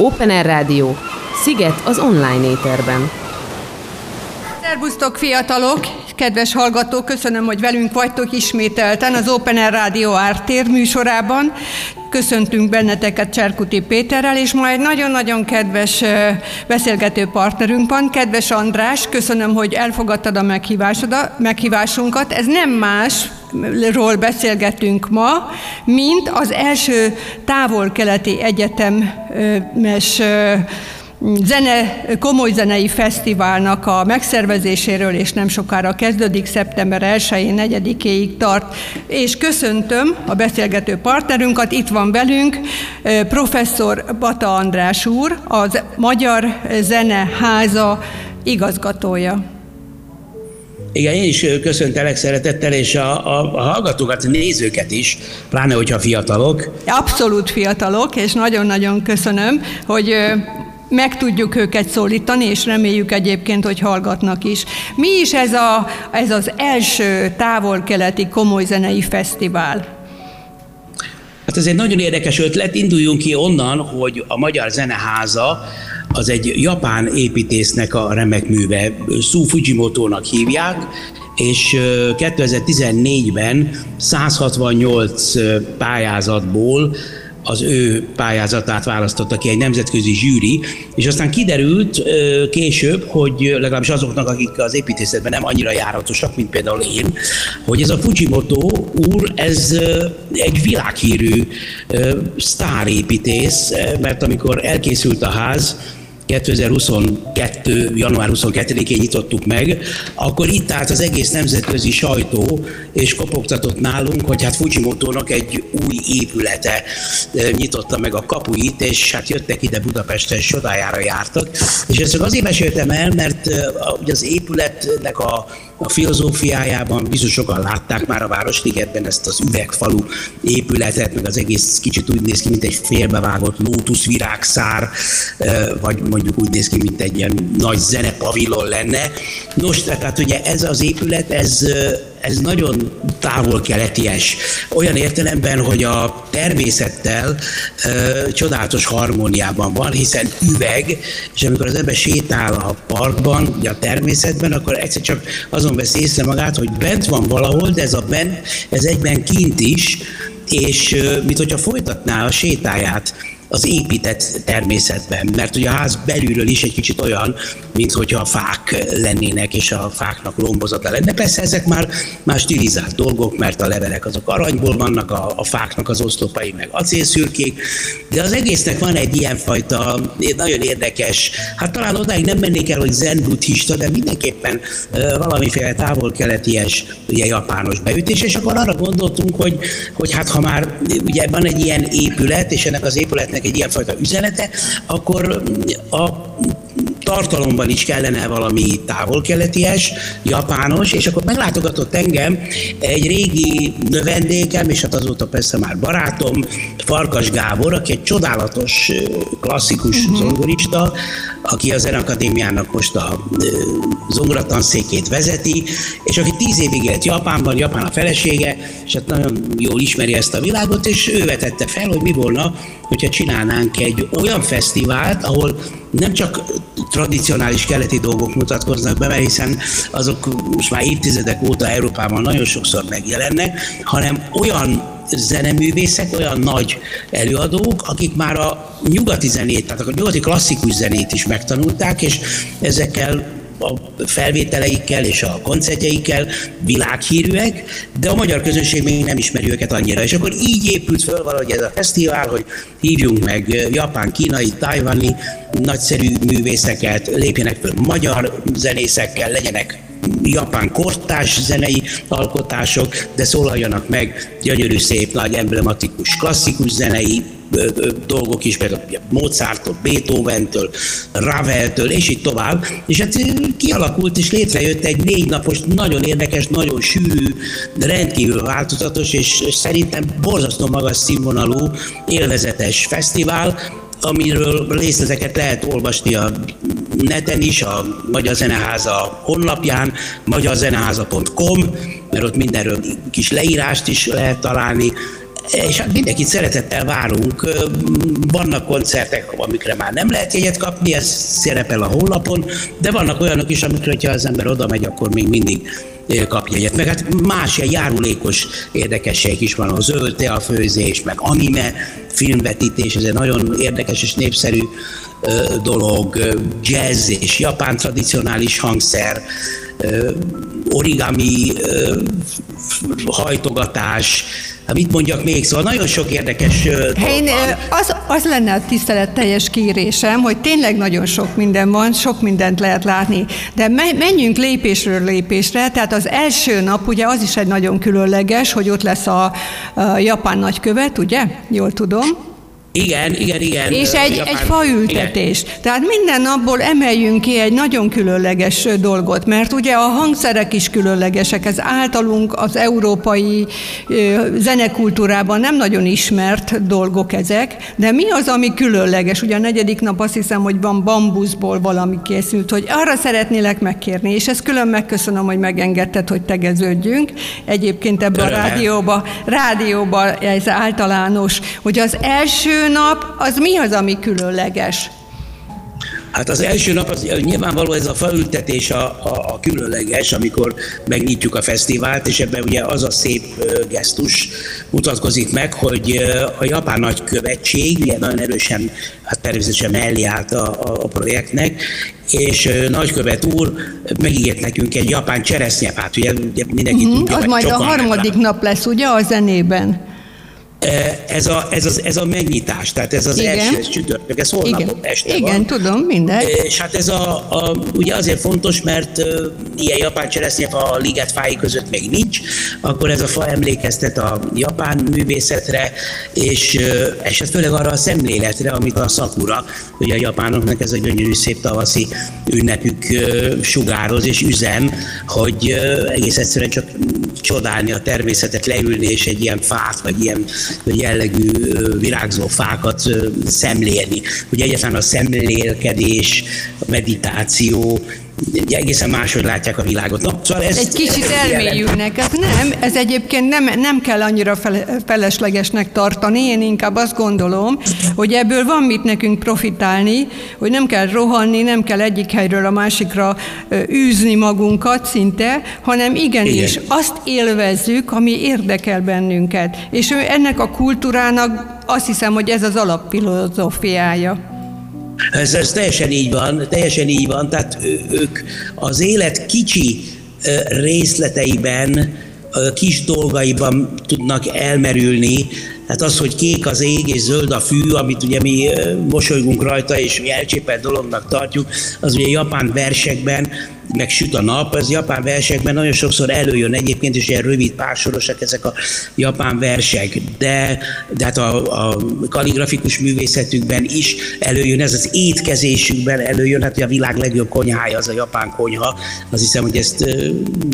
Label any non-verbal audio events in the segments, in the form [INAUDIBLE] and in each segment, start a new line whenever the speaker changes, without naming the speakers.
Open Air Rádió. Sziget az online éterben.
Szerbusztok fiatalok, kedves hallgatók, köszönöm, hogy velünk vagytok ismételten az Open Air Rádió ártér műsorában. Köszöntünk benneteket Cserkuti Péterrel, és ma egy nagyon-nagyon kedves beszélgető partnerünk van, kedves András, köszönöm, hogy elfogadtad a meghívásunkat. Ez nem másról beszélgetünk ma, mint az első távol-keleti egyetemes zene, komoly zenei fesztiválnak a megszervezéséről, és nem sokára kezdődik, szeptember 1-én, 4-éig tart. És köszöntöm a beszélgető partnerünket, itt van velünk professzor Bata András úr, az Magyar Zene Háza igazgatója.
Igen, én is köszöntelek szeretettel, és a, a, a hallgatókat, a nézőket is, pláne hogyha fiatalok.
Abszolút fiatalok, és nagyon-nagyon köszönöm, hogy meg tudjuk őket szólítani, és reméljük egyébként, hogy hallgatnak is. Mi is ez, a, ez az első távol-keleti komoly zenei fesztivál?
Hát ez egy nagyon érdekes ötlet. Induljunk ki onnan, hogy a Magyar Zeneháza az egy japán építésznek a remek műve, Su Fujimoto-nak hívják, és 2014-ben 168 pályázatból az ő pályázatát választotta ki egy nemzetközi zsűri, és aztán kiderült később, hogy legalábbis azoknak, akik az építészetben nem annyira járatosak, mint például én, hogy ez a Fujimoto úr, ez egy világhírű sztárépítész, mert amikor elkészült a ház, 2022. január 22-én nyitottuk meg, akkor itt állt az egész nemzetközi sajtó, és kopogtatott nálunk, hogy hát Fujimoto-nak egy új épülete nyitotta meg a kapuit, és hát jöttek ide Budapesten, sodájára jártak. És ezt csak azért meséltem el, mert az épületnek a a filozófiájában biztos sokan látták már a Városligetben ezt az üvegfalu épületet, meg az egész kicsit úgy néz ki, mint egy félbevágott lótuszvirágszár, vagy mondjuk úgy néz ki, mint egy ilyen nagy zenepavilon lenne. Nos, tehát ugye ez az épület, ez ez nagyon távol-keleties. Olyan értelemben, hogy a természettel ö, csodálatos harmóniában van, hiszen üveg, és amikor az ember sétál a parkban, ugye a természetben, akkor egyszer csak azon vesz észre magát, hogy bent van valahol, de ez a bent, ez egyben kint is, és mint hogyha folytatná a sétáját az épített természetben, mert ugye a ház belülről is egy kicsit olyan, mint hogyha a fák lennének, és a fáknak lombozata lenne. Persze ezek már, más stilizált dolgok, mert a levelek azok aranyból vannak, a, a fáknak az oszlopai meg acélszürkék, de az egésznek van egy ilyenfajta nagyon érdekes, hát talán odáig nem mennék el, hogy zen buddhista, de mindenképpen valamiféle távol-keleties, ugye japános beütés, és akkor arra gondoltunk, hogy, hogy hát ha már ugye van egy ilyen épület, és ennek az épületnek egy ilyenfajta üzenete, akkor a tartalomban is kellene valami távol-keleties, japános, és akkor meglátogatott engem egy régi növendékem, és hát azóta persze már barátom, Farkas Gábor, aki egy csodálatos klasszikus uh-huh. zongorista, aki a Zenakadémiának most a zongoratanszékét vezeti, és aki tíz évig élt Japánban, Japán a felesége, és hát nagyon jól ismeri ezt a világot, és ő vetette fel, hogy mi volna, hogyha csinálnánk egy olyan fesztivált, ahol nem csak tradicionális keleti dolgok mutatkoznak be, mert hiszen azok most már évtizedek óta Európában nagyon sokszor megjelennek, hanem olyan zeneművészek, olyan nagy előadók, akik már a nyugati zenét, tehát a nyugati klasszikus zenét is megtanulták, és ezekkel a felvételeikkel és a koncertjeikkel világhírűek, de a magyar közönség még nem ismeri őket annyira. És akkor így épült föl valahogy ez a fesztivál, hogy hívjunk meg japán, kínai, tajvani nagyszerű művészeket, lépjenek föl magyar zenészekkel, legyenek japán kortás zenei alkotások, de szólaljanak meg gyönyörű, szép, nagy, emblematikus, klasszikus zenei dolgok is, például Mozarttól, Beethoventől, Raveltől, és így tovább. És hát kialakult és létrejött egy négy napos, nagyon érdekes, nagyon sűrű, rendkívül változatos, és szerintem borzasztó magas színvonalú, élvezetes fesztivál, amiről részleteket lehet olvasni a neten is, a Magyar Zeneháza honlapján, magyarzeneháza.com, mert ott mindenről kis leírást is lehet találni. És hát mindenkit szeretettel várunk. Vannak koncertek, amikre már nem lehet jegyet kapni, ez szerepel a honlapon, de vannak olyanok is, amikre, ha az ember oda megy, akkor még mindig kap jegyet. Meg hát más ilyen járulékos érdekesség is van, a zöld teafőzés, meg anime filmvetítés, ez egy nagyon érdekes és népszerű dolog, jazz és japán tradicionális hangszer, origami hajtogatás, Hát mit mondjak még? Szóval nagyon sok érdekes
Én, az, az lenne a tiszteletteljes kérésem, hogy tényleg nagyon sok minden van, sok mindent lehet látni, de menjünk lépésről lépésre, tehát az első nap, ugye az is egy nagyon különleges, hogy ott lesz a, a japán nagykövet, ugye? Jól tudom.
Igen, igen, igen.
És egy, Japán, egy faültetés. Igen. Tehát minden napból emeljünk ki egy nagyon különleges dolgot, mert ugye a hangszerek is különlegesek, ez általunk az európai zenekultúrában nem nagyon ismert dolgok ezek, de mi az, ami különleges? Ugye a negyedik nap azt hiszem, hogy van bambuszból valami készült, hogy arra szeretnélek megkérni, és ezt külön megköszönöm, hogy megengedted, hogy tegeződjünk. Egyébként ebbe a rádióba, rádióba ez általános, hogy az első nap az mi az, ami különleges?
Hát az első nap az nyilvánvaló ez a felültetés a, a, a különleges, amikor megnyitjuk a fesztivált, és ebben ugye az a szép gesztus mutatkozik meg, hogy a japán nagykövetség ugye nagyon erősen, hát természetesen mellé állt a, a, a projektnek, és nagykövet úr megígért nekünk egy japán cseresznyepát, ugye, ugye mindenki uh-huh, tudja,
Az majd a harmadik nap lesz, ugye, a zenében?
Ez a, ez, az, ez a megnyitás, tehát ez az Igen. első csütörtök, ez holnap Igen. este
Igen, van. tudom, minden.
És hát ez a, a, ugye azért fontos, mert ilyen japán cseresznyefa a liget fái között még nincs, akkor ez a fa emlékeztet a japán művészetre, és, és hát főleg arra a szemléletre, amit a szakura, ugye a japánoknak ez a gyönyörű szép tavaszi ünnepük sugároz és üzem, hogy egész egyszerűen csak csodálni a természetet, leülni és egy ilyen fát, vagy ilyen jellegű virágzó fákat szemlélni. Ugye egyáltalán a szemlélkedés, a meditáció, egészen máshogy látják a világot. No,
szóval ez, Egy kicsit elmélyülnek. Ez nem, ez egyébként nem, nem kell annyira feleslegesnek tartani, én inkább azt gondolom, hogy ebből van mit nekünk profitálni, hogy nem kell rohanni, nem kell egyik helyről a másikra űzni magunkat szinte, hanem igenis Igen. azt élvezzük, ami érdekel bennünket. És ennek a kultúrának azt hiszem, hogy ez az alapfilozófiája.
Ez, ez teljesen így van, teljesen így van. Tehát ők az élet kicsi részleteiben, kis dolgaiban tudnak elmerülni, Hát az, hogy kék az ég és zöld a fű, amit ugye mi mosolygunk rajta, és mi elcsépelt dolognak tartjuk, az ugye japán versekben meg süt a nap, az japán versekben nagyon sokszor előjön egyébként, és ilyen rövid pársorosak ezek a japán versek, de, de hát a, a kaligrafikus művészetükben is előjön, ez az étkezésükben előjön, hát hogy a világ legjobb konyhája az a japán konyha, azt hiszem, hogy ezt...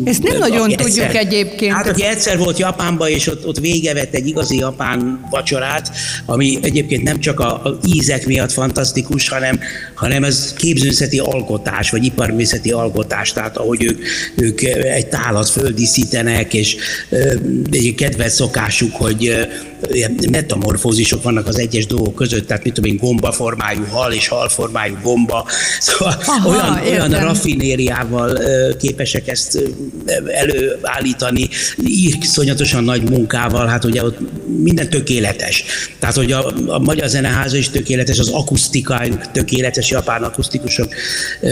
Ezt nem nagyon egyszer, tudjuk egyébként.
Hát, aki egyszer volt Japánban, és ott, ott végevett egy igazi japán vacsorát, ami egyébként nem csak a, a ízek miatt fantasztikus, hanem, hanem ez képzőszeti alkotás, vagy iparművészeti alkotás, tehát ahogy ők, ők egy tálat földíszítenek, és egy kedves szokásuk, hogy metamorfózisok vannak az egyes dolgok között, tehát mit tudom én, gombaformájú hal és halformájú gomba, szóval Aha, olyan, olyan raffinériával képesek ezt előállítani, iszonyatosan nagy munkával, hát ugye ott minden tökéletes. Tehát, hogy a, a Magyar Zeneháza is tökéletes, az akusztika tökéletes, japán akusztikusok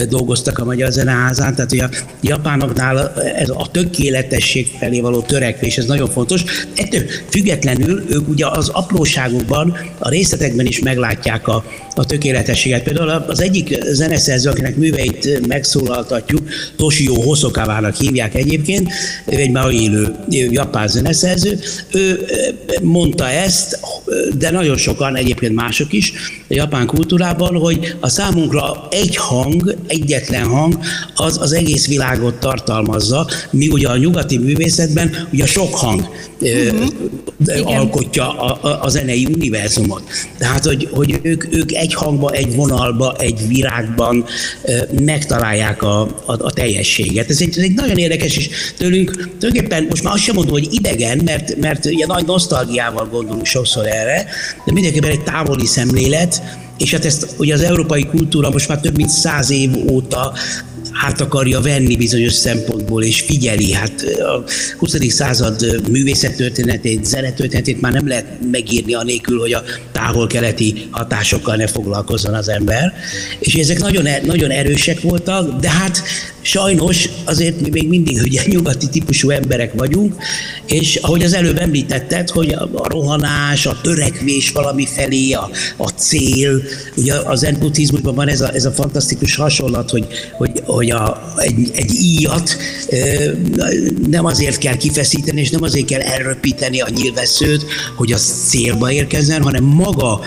dolgoztak a Magyar Zeneházán, tehát hogy a japánoknál ez a tökéletesség felé való törekvés, ez nagyon fontos. Ettől függetlenül ők ugye az apróságokban, a részletekben is meglátják a, a tökéletességet. Például az egyik zeneszerző, akinek műveit megszólaltatjuk, Toshio Hosokavának hívják egyébként, ő egy már élő japán zeneszerző, ő mondta ezt, de nagyon sokan, egyébként mások is, a japán kultúrában, hogy a számunkra egy hang, egyetlen hang, az az egész világot tartalmazza, mi ugye a nyugati művészetben ugye sok hang uh-huh. alkotja a, a, a zenei univerzumot. Tehát, hogy, hogy ők, ők egy hangba, egy vonalba, egy virágban megtalálják a, a, a teljességet. Ez egy, ez egy nagyon érdekes, és tőlünk tulajdonképpen most már azt sem mondom, hogy idegen, mert, mert ilyen nagy nosztalgiával gondolunk sokszor erre, de mindenképpen egy távoli szemlélet, és hát ezt ugye az európai kultúra most már több mint száz év óta át akarja venni bizonyos szempontból, és figyeli. Hát a 20. század művészettörténetét, zenetörténetét már nem lehet megírni anélkül, hogy a távol-keleti hatásokkal ne foglalkozzon az ember. És ezek nagyon, e- nagyon erősek voltak, de hát sajnos azért mi még mindig ugye [LAUGHS] nyugati típusú emberek vagyunk, és ahogy az előbb említetted, hogy a rohanás, a törekvés valami felé, a, a cél, ugye az zen buddhizmusban van ez a, ez a fantasztikus hasonlat, hogy, hogy, hogy a, egy, egy íjat nem azért kell kifeszíteni, és nem azért kell elröpíteni a nyilvesszőt, hogy az célba érkezzen, hanem maga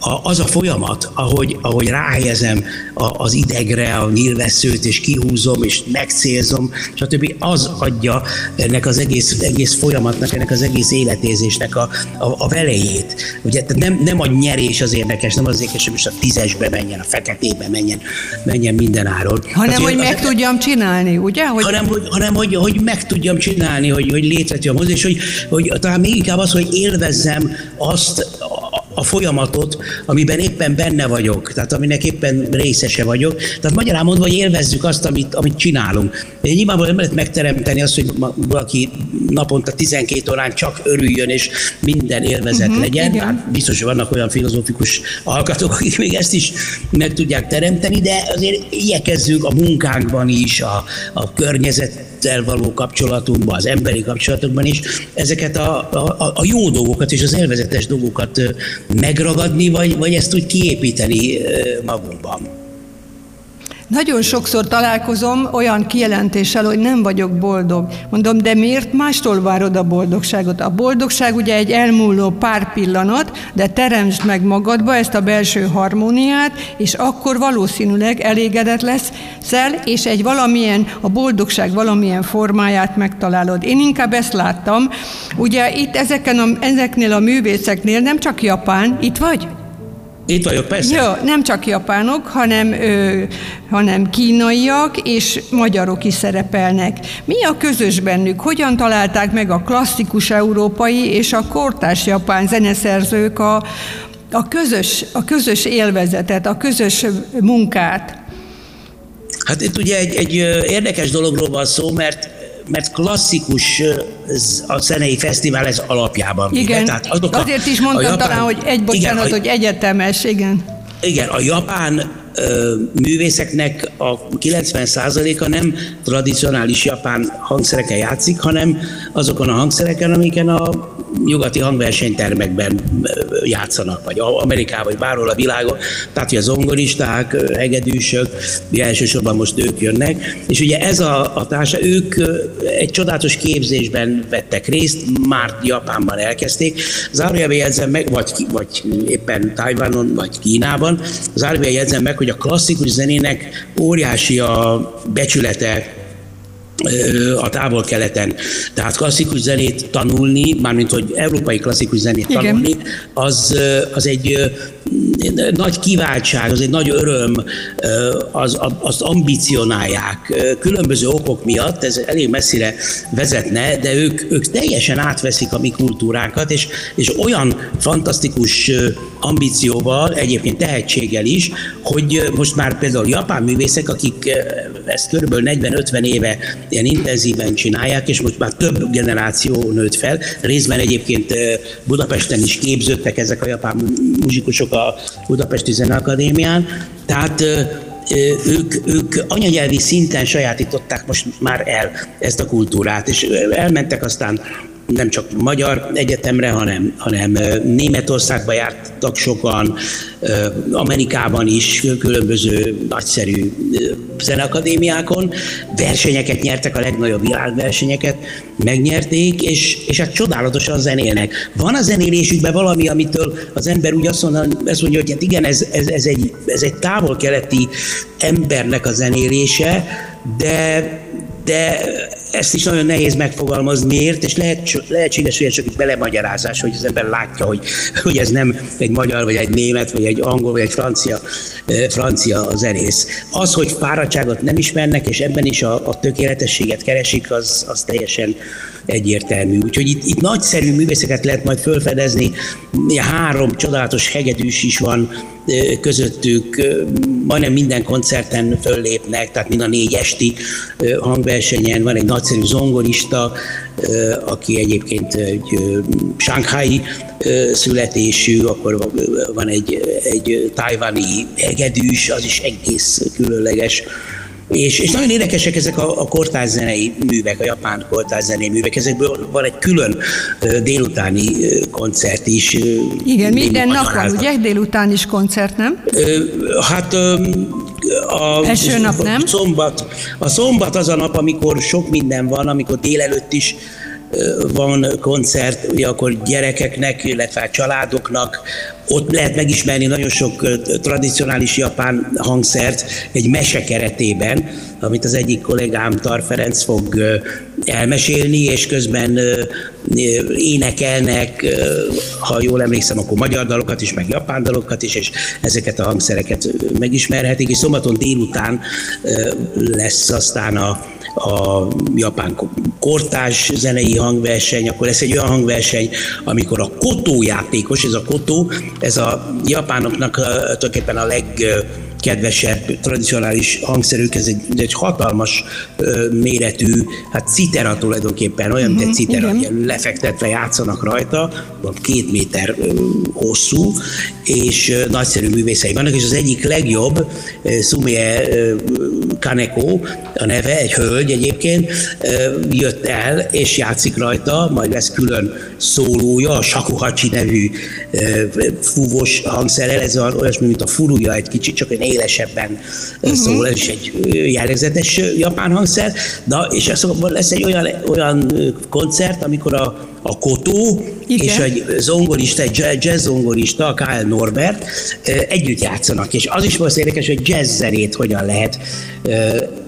a, az a folyamat, ahogy, ahogy ráhelyezem a, az idegre a nyilvesszőt, és kihúzom, és megcélzom, stb. az adja ennek az egész, egész folyamatnak, ennek az egész életézésnek a, a, a velejét. Ugye tehát nem, nem a nyerés az érdekes, nem az érdekes, hogy most a tízesbe menjen, a feketébe menjen, menjen minden áron.
Hanem, hát, hogy meg az, tudjam csinálni, ugye?
Hogy... Hanem, hogy, hanem hogy, hogy meg tudjam csinálni, hogy, hogy létre és hogy, hogy talán még inkább az, hogy élvezzem azt, a folyamatot, amiben éppen benne vagyok, tehát aminek éppen részese vagyok. Tehát magyarán mondva, hogy élvezzük azt, amit, amit csinálunk. Nyilvánvalóan nem lehet megteremteni azt, hogy valaki naponta 12 órán csak örüljön, és minden élvezet uh-huh, legyen. Igen. Hát biztos, hogy vannak olyan filozófikus alkatók, akik még ezt is meg tudják teremteni, de azért igyekezzünk a munkánkban is, a, a környezet való kapcsolatunkban, az emberi kapcsolatokban is ezeket a, a, a jó dolgokat és az élvezetes dolgokat megragadni, vagy, vagy ezt úgy kiépíteni magunkban.
Nagyon sokszor találkozom olyan kijelentéssel, hogy nem vagyok boldog. Mondom, de miért mástól várod a boldogságot? A boldogság ugye egy elmúló pár pillanat, de teremtsd meg magadba ezt a belső harmóniát, és akkor valószínűleg elégedett lesz szel, és egy valamilyen, a boldogság valamilyen formáját megtalálod. Én inkább ezt láttam. Ugye itt ezeken a, ezeknél a művészeknél nem csak Japán, itt vagy?
Itt vagyok, persze.
Jó, nem csak japánok, hanem, ö, hanem kínaiak és magyarok is szerepelnek. Mi a közös bennük? Hogyan találták meg a klasszikus európai és a kortárs japán zeneszerzők a, a, közös, a közös élvezetet, a közös munkát?
Hát itt ugye egy, egy érdekes dologról van szó, mert mert klasszikus a zenei fesztivál ez alapjában.
Igen, Tehát azok azért is mondtam japán, talán, hogy egy bocsánat, igen, hogy egyetemes, igen.
Igen, a japán művészeknek a 90%-a nem tradicionális japán hangszereken játszik, hanem azokon a hangszereken, amiken a nyugati hangversenytermekben játszanak, vagy Amerikában, vagy bárhol a világon. Tehát, hogy a zongoristák, hegedűsök, elsősorban most ők jönnek, és ugye ez a, a társa, ők egy csodálatos képzésben vettek részt, már Japánban elkezdték. Zárójelben jegyzem meg, vagy, vagy éppen Tajvanon, vagy Kínában, zárójelben jegyzem meg, hogy a klasszikus zenének óriási a becsülete a távol-keleten. Tehát klasszikus zenét tanulni, mármint hogy európai klasszikus zenét Igen. tanulni, az, az egy nagy kiváltság, az egy nagy öröm, az, azt ambicionálják különböző okok miatt, ez elég messzire vezetne, de ők, ők teljesen átveszik a mi kultúránkat, és, és olyan fantasztikus ambícióval, egyébként tehetséggel is, hogy most már például japán művészek, akik ezt kb. 40-50 éve ilyen intenzíven csinálják, és most már több generáció nőtt fel, részben egyébként Budapesten is képződtek ezek a japán muzsikusok a Budapesti Zeneakadémián, tehát ők, ők anyanyelvi szinten sajátították most már el ezt a kultúrát, és elmentek aztán nem csak magyar egyetemre, hanem, hanem Németországba jártak sokan, Amerikában is különböző nagyszerű zeneakadémiákon, versenyeket nyertek, a legnagyobb világversenyeket megnyerték, és, és hát csodálatosan zenélnek. Van a zenélésükben valami, amitől az ember úgy azt mondja, azt mondja hogy hát igen, ez, ez, ez, egy, ez egy távol-keleti embernek a zenélése, de, de ezt is nagyon nehéz megfogalmazni, miért, és lehet, lehetséges, hogy ez csak egy belemagyarázás, hogy az ember látja, hogy, hogy ez nem egy magyar, vagy egy német, vagy egy angol, vagy egy francia, francia zenész. Az, hogy fáradtságot nem ismernek, és ebben is a, a tökéletességet keresik, az, az teljesen egyértelmű. Úgyhogy itt, itt nagyszerű művészeket lehet majd felfedezni. Három csodálatos hegedűs is van közöttük, majdnem minden koncerten föllépnek, tehát mind a négy esti hangversenyen. Van egy nagyszerű zongorista, aki egyébként egy sánghái születésű, akkor van egy, egy tájvani hegedűs, az is egész különleges és, és nagyon érdekesek ezek a, a kortárs zenei művek, a japán kortárs zenei művek. Ezekből van egy külön délutáni koncert is.
Igen, minden nap van, ugye? Délután is koncert, nem?
Hát a
Első nap nem?
Szombat, a szombat az a nap, amikor sok minden van, amikor délelőtt is van koncert, akkor gyerekeknek, illetve családoknak, ott lehet megismerni nagyon sok tradicionális japán hangszert egy mese keretében, amit az egyik kollégám Tar Ferenc fog elmesélni, és közben énekelnek, ha jól emlékszem, akkor magyar dalokat is, meg japán dalokat is, és ezeket a hangszereket megismerhetik, és szombaton délután lesz aztán a, a japán kortás zenei hangverseny, akkor lesz egy olyan hangverseny, amikor a kotó játékos, ez a kotó, ez a japánoknak tulajdonképpen a leg kedvesebb, tradicionális hangszerük, ez egy, egy hatalmas ö, méretű, hát citera tulajdonképpen, olyan, mint egy mhm, citera, igen. lefektetve játszanak rajta, van két méter ö, hosszú, és ö, nagyszerű művészei vannak, és az egyik legjobb, ö, Sumie ö, Kaneko, a neve, egy hölgy egyébként, ö, jött el, és játszik rajta, majd lesz külön szólója, a Shakuhachi nevű ö, fúvós hangszerrel, ez olyasmi, mint a furuja egy kicsit, csak egy élesebben uh-huh. szól, ez is egy jellegzetes japán hangszer, Na, és akkor lesz egy olyan, olyan koncert, amikor a, a Kotó Igen. és egy zongorista, egy jazz zongorista, Kyle Norbert együtt játszanak, és az is most érdekes, hogy jazz zenét hogyan lehet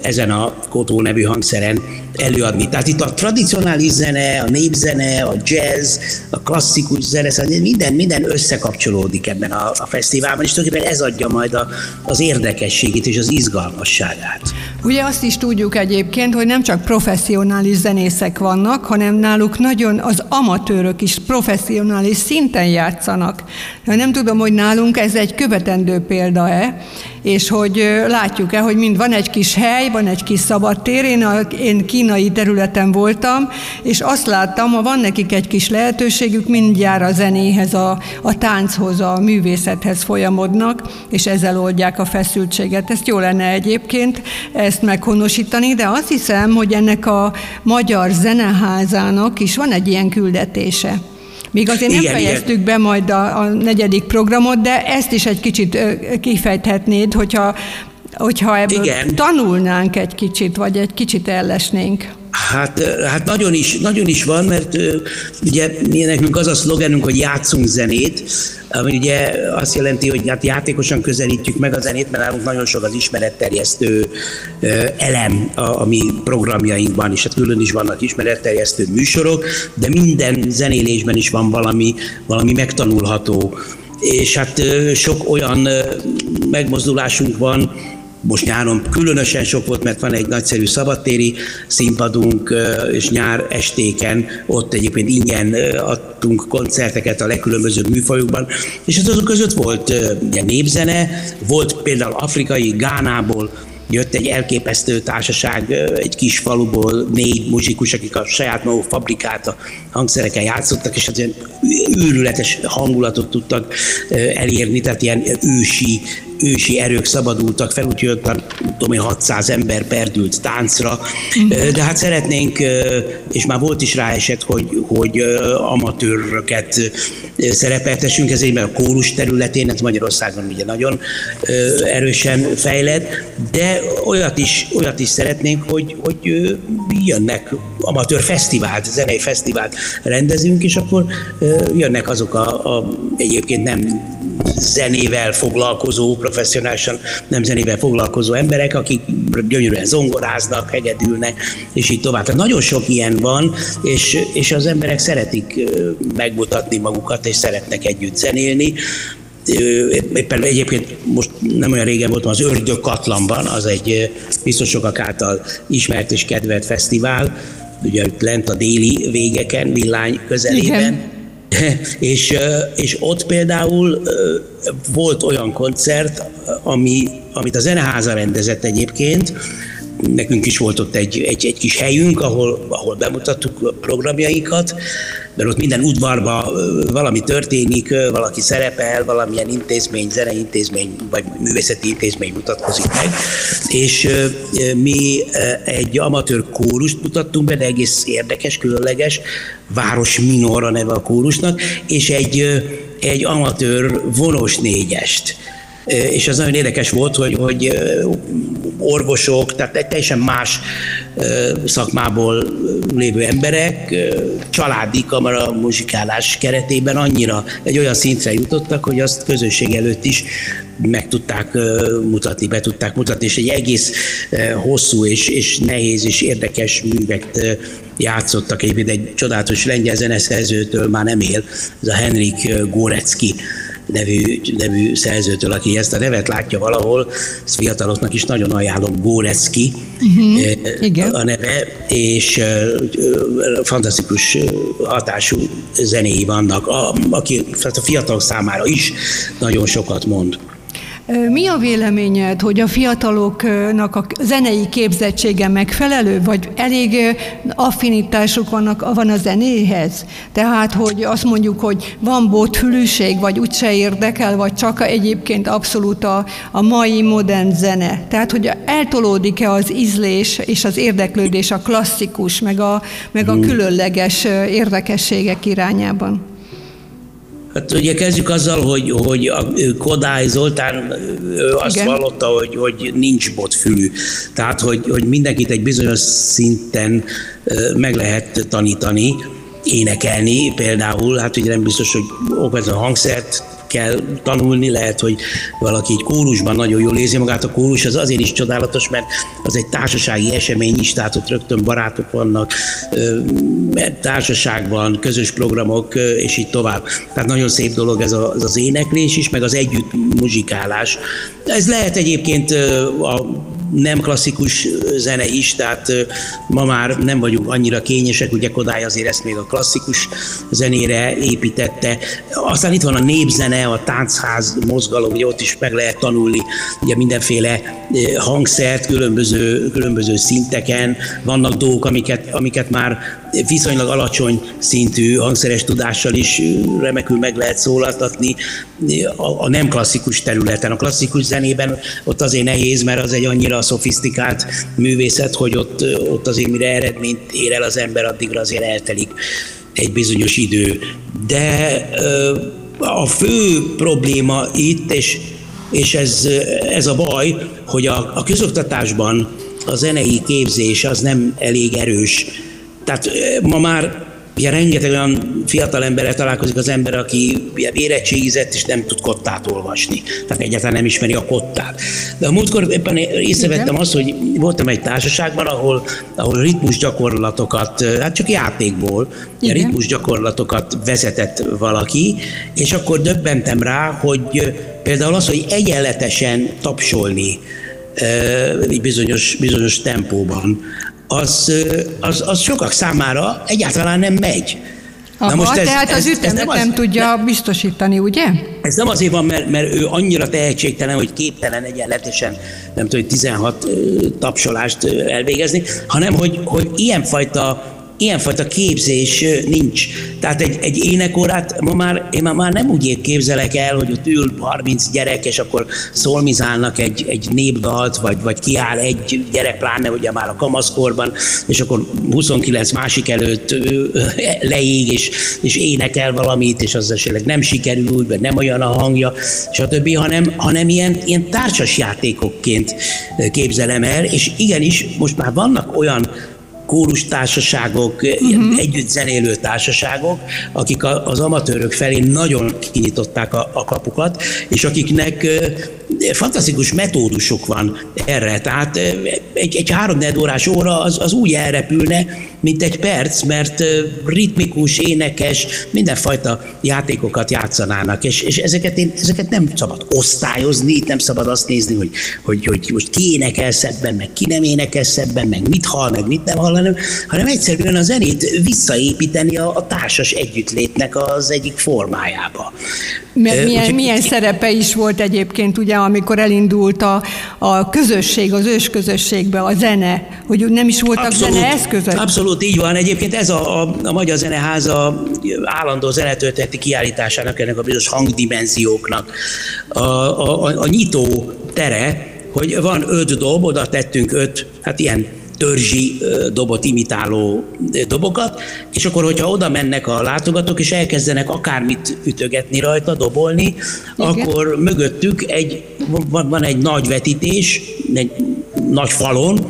ezen a Kotó nevű hangszeren előadni. Tehát itt a tradicionális zene, a népzene, a jazz, a klasszikus zene, szóval minden, minden összekapcsolódik ebben a, a fesztiválban, és tulajdonképpen ez adja majd a, az érdekességét és az izgalmasságát.
Ugye azt is tudjuk egyébként, hogy nem csak professzionális zenészek vannak, hanem náluk nagyon az amatőrök is professzionális szinten játszanak. Nem tudom, hogy nálunk ez egy követendő példa-e, és hogy látjuk-e, hogy mind van egy kis hely, van egy kis szabadtér, én, a, én kínai területen voltam, és azt láttam, ha van nekik egy kis lehetőségük, mindjárt a zenéhez, a, a tánchoz, a művészethez folyamodnak, és ezzel oldják a feszültséget. Ezt jó lenne egyébként ezt meghonosítani, de azt hiszem, hogy ennek a magyar zeneházának is van egy ilyen küldetése. Még azért nem igen, fejeztük igen. be majd a, a negyedik programot, de ezt is egy kicsit kifejthetnéd, hogyha, hogyha ebből igen. tanulnánk egy kicsit, vagy egy kicsit ellesnénk.
Hát, hát nagyon, is, nagyon is van, mert ugye mi nekünk az a szlogenünk, hogy játszunk zenét, ami ugye azt jelenti, hogy hát játékosan közelítjük meg a zenét, mert nálunk nagyon sok az ismeretterjesztő elem a, a mi programjainkban, és hát külön is vannak ismeretterjesztő műsorok, de minden zenélésben is van valami, valami megtanulható. És hát sok olyan megmozdulásunk van, most nyáron különösen sok volt, mert van egy nagyszerű szabadtéri színpadunk, és nyár estéken ott egyébként ingyen adtunk koncerteket a legkülönbözőbb műfajokban, és azok között volt ugye, népzene, volt például afrikai Gánából jött egy elképesztő társaság egy kis faluból, négy muzsikus, akik a saját maguk fabrikát a hangszereken játszottak, és az ilyen őrületes hangulatot tudtak elérni, tehát ilyen ősi ősi erők szabadultak fel, úgyhogy ott tudom én, 600 ember perdült táncra, de hát szeretnénk, és már volt is rá eset, hogy, hogy amatőröket szerepeltessünk, ezért mert a kórus területén, ez Magyarországon ugye nagyon erősen fejlett, de olyat is, olyat is szeretnénk, hogy, hogy jönnek amatőr fesztivált, zenei fesztivált rendezünk, és akkor jönnek azok a, a egyébként nem zenével foglalkozó, professzionálisan nem zenével foglalkozó emberek, akik gyönyörűen zongoráznak, hegedülnek, és így tovább. Tehát nagyon sok ilyen van, és, és az emberek szeretik megmutatni magukat, és szeretnek együtt zenélni. Éppen egyébként most nem olyan régen voltam az Ördög Katlanban, az egy biztos sokak által ismert és kedvelt fesztivál, ugye lent a déli végeken, villány közelében. Igen. [LAUGHS] És, és ott például volt olyan koncert, ami, amit a Zeneháza rendezett egyébként, nekünk is volt ott egy, egy, egy kis helyünk, ahol, ahol bemutattuk a programjainkat, mert ott minden udvarban valami történik, valaki szerepel, valamilyen intézmény, zeneintézmény vagy művészeti intézmény mutatkozik meg, és mi egy amatőr kórust mutattunk be, de egész érdekes, különleges, Város Minor a neve a kórusnak, és egy, egy amatőr vonos négyest és az nagyon érdekes volt, hogy, hogy orvosok, tehát egy teljesen más szakmából lévő emberek családi kamara muzsikálás keretében annyira egy olyan szintre jutottak, hogy azt közösség előtt is meg tudták mutatni, be tudták mutatni, és egy egész hosszú és, és nehéz és érdekes művet játszottak. Egyébként egy csodálatos lengyel zeneszerzőtől már nem él, ez a Henrik Górecki nevű, nevű szerzőtől, aki ezt a nevet látja valahol, ezt fiataloknak is nagyon ajánlom, Górecki uh-huh. a neve, és fantasztikus hatású zenéi vannak, a, aki a fiatalok számára is nagyon sokat mond.
Mi a véleményed, hogy a fiataloknak a zenei képzettsége megfelelő, vagy elég affinitásuk vannak, van a zenéhez? Tehát, hogy azt mondjuk, hogy van bótfülűség, vagy úgyse érdekel, vagy csak egyébként abszolút a, a mai modern zene. Tehát, hogy eltolódik-e az ízlés és az érdeklődés a klasszikus, meg a, meg a különleges érdekességek irányában?
Hát ugye kezdjük azzal, hogy, hogy a Kodály Zoltán azt Igen. vallotta, hogy, hogy nincs botfülű. Tehát, hogy, hogy mindenkit egy bizonyos szinten meg lehet tanítani, énekelni például, hát ugye nem biztos, hogy a hangszert kell tanulni, lehet, hogy valaki egy kórusban nagyon jól érzi magát. A kórus az azért is csodálatos, mert az egy társasági esemény is, tehát ott rögtön barátok vannak, társaságban, közös programok, és így tovább. Tehát nagyon szép dolog ez, a, ez az éneklés is, meg az együtt muzsikálás. Ez lehet egyébként a nem klasszikus zene is, tehát ma már nem vagyunk annyira kényesek, ugye Kodály azért ezt még a klasszikus zenére építette. Aztán itt van a népzene, a táncház mozgalom, ugye ott is meg lehet tanulni ugye mindenféle hangszert különböző, különböző szinteken. Vannak dolgok, amiket, amiket már viszonylag alacsony szintű hangszeres tudással is remekül meg lehet szólaltatni a, a nem klasszikus területen. A klasszikus zenében ott azért nehéz, mert az egy annyira szofisztikált művészet, hogy ott, ott azért mire eredményt ér el az ember, addigra azért eltelik egy bizonyos idő. De a fő probléma itt, és, és ez, ez a baj, hogy a, a közoktatásban a zenei képzés az nem elég erős tehát ma már Ugye rengeteg olyan fiatal emberrel találkozik az ember, aki ugye érettségizett és nem tud kottát olvasni. Tehát egyáltalán nem ismeri a kottát. De a múltkor éppen észrevettem azt, hogy voltam egy társaságban, ahol, ahol ritmus gyakorlatokat, hát csak játékból, Igen. ritmus gyakorlatokat vezetett valaki, és akkor döbbentem rá, hogy például az, hogy egyenletesen tapsolni egy bizonyos, bizonyos tempóban, az, az, az sokak számára egyáltalán nem megy.
Aha, Na most ez, tehát az ütemet nem, az, nem tudja biztosítani, ugye?
Ez nem azért van, mert, mert ő annyira tehetségtelen, hogy képtelen egyenletesen, nem tudom, 16 tapsolást elvégezni, hanem hogy, hogy ilyenfajta ilyenfajta képzés nincs. Tehát egy, egy énekórát ma már, én már nem úgy képzelek el, hogy ott ül 30 gyerek, és akkor szolmizálnak egy, egy népdalt, vagy, vagy kiáll egy gyerek, pláne ugye már a kamaszkorban, és akkor 29 másik előtt leég, és, és énekel valamit, és az esetleg nem sikerül, vagy nem olyan a hangja, stb., hanem, hanem ilyen, ilyen társas játékokként képzelem el, és igenis most már vannak olyan kórus társaságok, uh-huh. együtt zenélő társaságok, akik az amatőrök felé nagyon kinyitották a, a kapukat, és akiknek fantasztikus metódusok van erre, tehát egy, egy három órás óra az, az úgy elrepülne, mint egy perc, mert ritmikus, énekes, mindenfajta játékokat játszanának, és, és ezeket, én, ezeket nem szabad osztályozni, nem szabad azt nézni, hogy, hogy, hogy most ki énekel szebben, meg ki nem énekel szebben, meg mit hall, meg mit nem hall, hanem, hanem egyszerűen a zenét visszaépíteni a, a társas együttlétnek az egyik formájába.
Mert milyen, Úgy, milyen szerepe is volt egyébként, ugye, amikor elindult a, a közösség, az ős közösségbe, a zene, hogy nem is voltak abszolút, zene eszközök?
Abszolút így van. Egyébként ez a, a, a Magyar Zeneháza állandó zenetölteti kiállításának, ennek a bizonyos hangdimenzióknak a, a, a, a nyitó tere, hogy van öt dob, oda tettünk öt, hát ilyen törzsi dobot imitáló dobokat, és akkor, hogyha oda mennek a látogatók, és elkezdenek akármit ütögetni rajta, dobolni, Igen. akkor mögöttük egy, van, van egy nagy vetítés, egy nagy falon,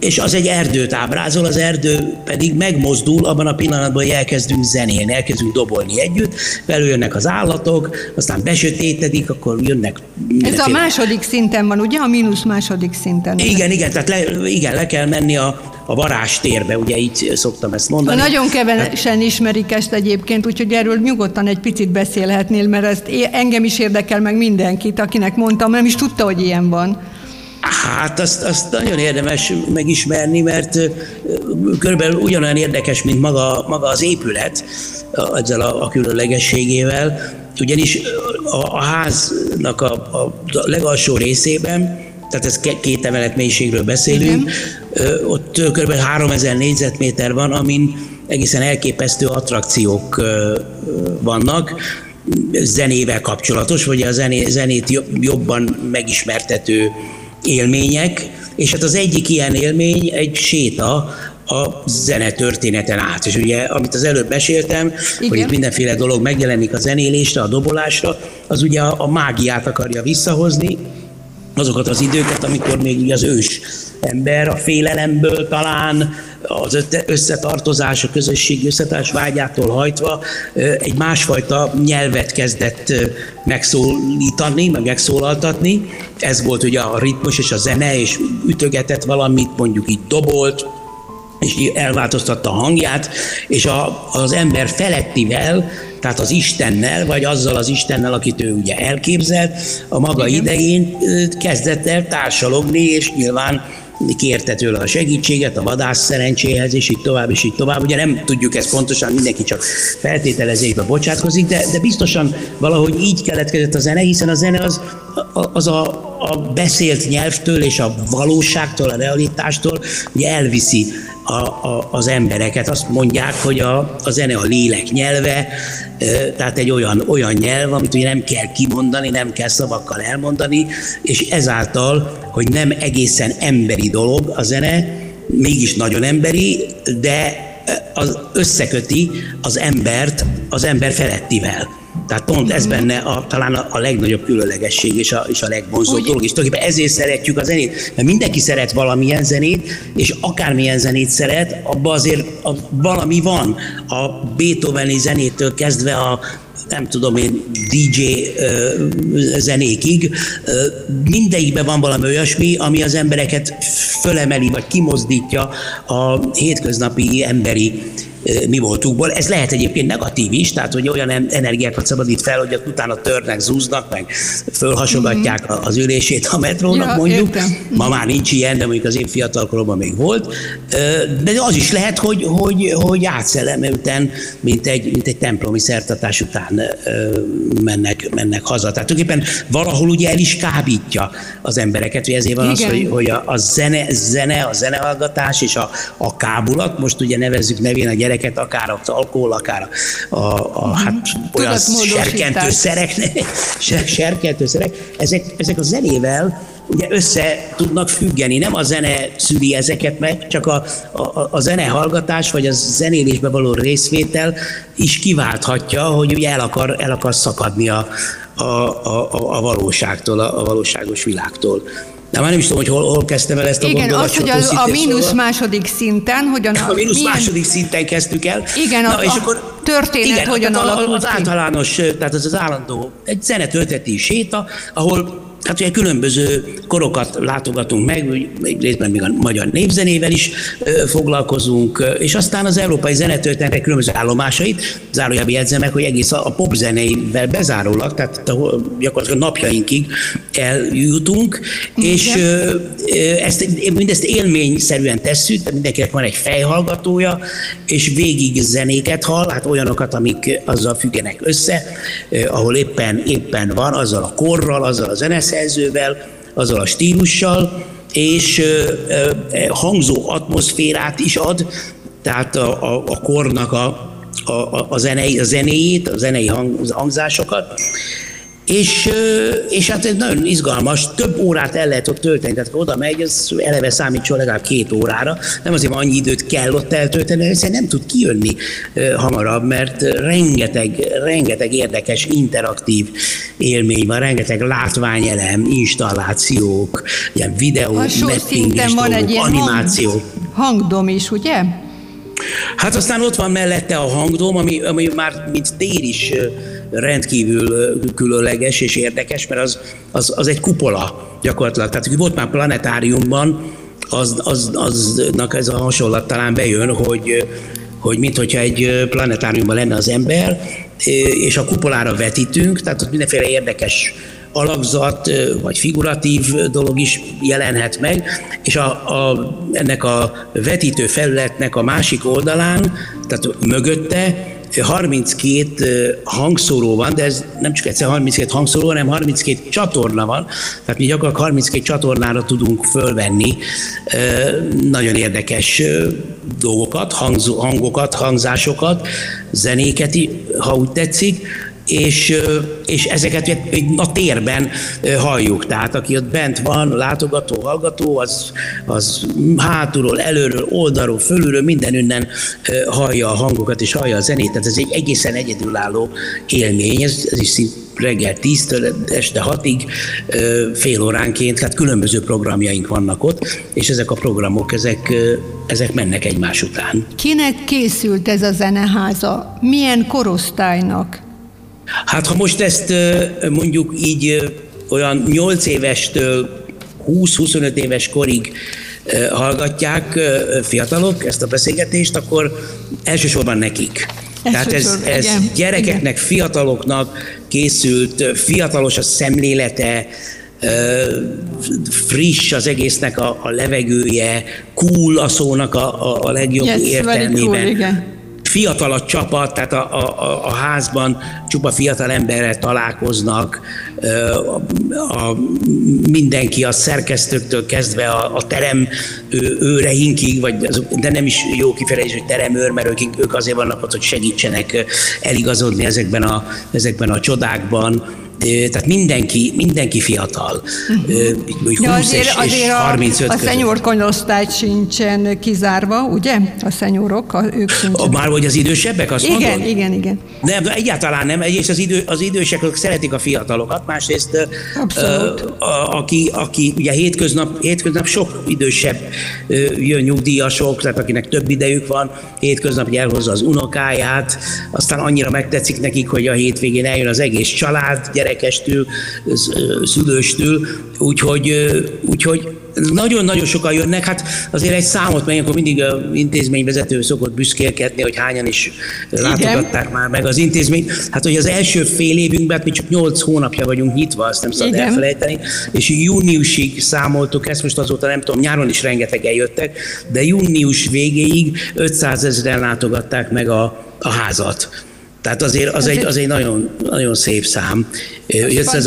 és az egy erdőt ábrázol, az erdő pedig megmozdul abban a pillanatban, hogy elkezdünk zenélni, elkezdünk dobolni együtt, belőjönnek az állatok, aztán besötétedik, akkor jönnek...
Ez a második szinten van, ugye? A mínusz második szinten.
Igen, igen, tehát le, igen, le kell menni a, a varázstérbe, ugye így szoktam ezt mondani.
Nagyon kevesen ismerik ezt egyébként, úgyhogy erről nyugodtan egy picit beszélhetnél, mert ezt engem is érdekel meg mindenkit, akinek mondtam, nem is tudta, hogy ilyen van.
Hát azt, azt nagyon érdemes megismerni, mert körülbelül ugyanolyan érdekes, mint maga, maga az épület ezzel a, a különlegességével, ugyanis a, a háznak a, a legalsó részében, tehát ez két emelet mélységről beszélünk, Igen. ott kb. 3000 négyzetméter van, amin egészen elképesztő attrakciók vannak, zenével kapcsolatos, vagy a zené, zenét jobban megismertető élmények, és hát az egyik ilyen élmény egy séta a zene történeten át. És ugye, amit az előbb meséltem, Igen. hogy itt mindenféle dolog megjelenik a zenélésre, a dobolásra, az ugye a, a mágiát akarja visszahozni, azokat az időket, amikor még az ős ember a félelemből talán, az összetartozás, a közösség összetartás vágyától hajtva egy másfajta nyelvet kezdett megszólítani, meg megszólaltatni. Ez volt ugye a ritmus és a zene, és ütögetett valamit, mondjuk így dobolt, és elváltoztatta a hangját, és a, az ember felettivel, tehát az Istennel, vagy azzal az Istennel, akit ő ugye elképzelt, a maga Igen. idején kezdett el társalogni, és nyilván kérte tőle a segítséget, a vadász szerencséhez, és így tovább, és így tovább. Ugye nem tudjuk ezt pontosan, mindenki csak feltételezésbe bocsátkozik, de, de biztosan valahogy így keletkezett a zene, hiszen a zene az, az a, a beszélt nyelvtől és a valóságtól, a realitástól ugye elviszi a, a, az embereket. Azt mondják, hogy a, a zene a lélek nyelve, tehát egy olyan, olyan nyelv, amit ugye nem kell kimondani, nem kell szavakkal elmondani, és ezáltal, hogy nem egészen emberi dolog a zene, mégis nagyon emberi, de az összeköti az embert az ember felettivel. Tehát pont ez benne a, talán a, a legnagyobb különlegesség és a, és a legvonzóbb dolog. És tulajdonképpen ezért szeretjük a zenét, mert mindenki szeret valamilyen zenét, és akármilyen zenét szeret, abban azért a, valami van. A Beethoveni zenétől kezdve a nem tudom én, DJ uh, zenékig, uh, mindegyikben van valami olyasmi, ami az embereket fölemeli, vagy kimozdítja a hétköznapi emberi mi voltukból. Ez lehet egyébként negatív is, tehát hogy olyan energiákat szabadít fel, hogy utána törnek, zúznak, meg fölhasogatják mm-hmm. az ülését a metrónak ja, mondjuk. Értem. Ma már nincs ilyen, de mondjuk az én fiatalkoromban még volt. De az is lehet, hogy, hogy, hogy átszelemelten, mint egy, mint egy templomi szertartás után mennek, mennek haza. Tehát tulajdonképpen valahol ugye el is kábítja az embereket, hogy ezért van Igen. az, hogy, hogy a, a zene, zene, a zenehallgatás és a, a kábulat, most ugye nevezzük nevén a gyerek gyereket, akár az alkohol, akár a, a, a mhm. hát olyan serkentőszerek, [LAUGHS] serkentőszerek, ezek, ezek a zenével ugye össze tudnak függeni. Nem a zene szüli ezeket meg, csak a, a, a zene hallgatás, vagy a zenélésbe való részvétel is kiválthatja, hogy ugye el akar, el akar szakadni a, a, a, a valóságtól, a, a valóságos világtól. De már nem is tudom, hogy hol, hol kezdtem el ezt a
Igen, az, hogy az, a mínusz szóval. második szinten, hogyan...
A, mínusz milyen... második szinten kezdtük el.
Igen, Na, a, és akkor, történet igen, hogyan
alakult Az általános, tehát az az állandó, egy zenetölteti séta, ahol Hát ugye különböző korokat látogatunk meg, még részben még a magyar népzenével is foglalkozunk, és aztán az európai zenetörténetek különböző állomásait, zárójelben jegyzem meg, hogy egész a popzenével bezárólag, tehát gyakorlatilag napjainkig eljutunk, Igen. és ezt, mindezt élményszerűen tesszük, mindenkinek van egy fejhallgatója, és végig zenéket hall, hát olyanokat, amik azzal függenek össze, ahol éppen, éppen van, azzal a korral, azzal a zeneszerzővel, azzal a stílussal, és hangzó atmoszférát is ad, tehát a, a, a kornak a, a, a, zenei, a zenéjét, a zenei hang, hangzásokat, és, és hát ez nagyon izgalmas, több órát el lehet ott tölteni, tehát oda megy, ez eleve számítson legalább két órára, nem azért van annyi időt kell ott eltölteni, hiszen nem tud kijönni hamarabb, mert rengeteg, rengeteg érdekes, interaktív élmény van, rengeteg látványelem, installációk, ilyen videó,
mapping van egy ilyen animáció. Hang, hangdom is, ugye?
Hát aztán ott van mellette a hangdom, ami, ami már mint tér is rendkívül különleges és érdekes, mert az, az, az egy kupola gyakorlatilag. Tehát, hogy volt már planetáriumban, az, az, aznak ez a hasonlat talán bejön, hogy, hogy mint hogyha egy planetáriumban lenne az ember, és a kupolára vetítünk, tehát ott mindenféle érdekes alakzat vagy figuratív dolog is jelenhet meg, és a, a, ennek a vetítő felületnek a másik oldalán, tehát mögötte 32 hangszóró van, de ez nem csak egyszer 32 hangszóró, hanem 32 csatorna van, tehát mi gyakorlatilag 32 csatornára tudunk fölvenni nagyon érdekes dolgokat, hangokat, hangzásokat, zenéket, ha úgy tetszik, és, és ezeket a térben halljuk. Tehát aki ott bent van, látogató, hallgató, az, az hátulról, előről, oldalról, fölülről, mindenünnen hallja a hangokat és hallja a zenét. Tehát ez egy egészen egyedülálló élmény, ez, ez is szint reggel 10-től este 6-ig fél óránként, hát különböző programjaink vannak ott, és ezek a programok, ezek, ezek mennek egymás után.
Kinek készült ez a zeneháza? Milyen korosztálynak?
Hát ha most ezt mondjuk így olyan 8 évestől 20-25 éves korig hallgatják fiatalok ezt a beszélgetést, akkor elsősorban nekik. Tehát ez, ez igen, gyerekeknek, igen. fiataloknak készült, fiatalos a szemlélete, friss az egésznek a, a levegője, cool a szónak a, a, a legjobb yes, értelmében. Cool, igen fiatal a csapat, tehát a, a, a házban csupa fiatal emberrel találkoznak, a, a, mindenki a szerkesztőktől kezdve a, a terem ő, őreinkig, vagy de nem is jó kifejezés, hogy teremőr, mert ők, ők azért vannak ott, hogy segítsenek eligazodni ezekben a, ezekben a csodákban tehát mindenki, mindenki fiatal. Uh-huh. 20 ja, azért, és, azért és 35
a, a szenyorkonyosztály sincsen kizárva, ugye? A szenyorok, a, ők sincsen.
Már hogy az idősebbek, azt
Igen,
mondod?
igen, igen.
Nem, egyáltalán nem. Egyrészt az, idő, az idősek szeretik a fiatalokat, másrészt Abszolút. a, aki, aki ugye hétköznap, hétköznap sok idősebb jön nyugdíjasok, tehát akinek több idejük van, hétköznap elhozza az unokáját, aztán annyira megtetszik nekik, hogy a hétvégén eljön az egész család, gyerekestől, szülőstől, úgyhogy, úgyhogy nagyon-nagyon sokan jönnek, hát azért egy számot, mert akkor mindig a intézményvezető szokott büszkélkedni, hogy hányan is látogatták már meg az intézményt. Hát, hogy az első fél évünkben, hát mi csak 8 hónapja vagyunk nyitva, azt nem szabad Igen. elfelejteni, és júniusig számoltuk ezt, most azóta nem tudom, nyáron is rengeteg eljöttek, de június végéig 500 ezeren látogatták meg a, a házat. Tehát azért az egy, az egy nagyon, nagyon szép szám.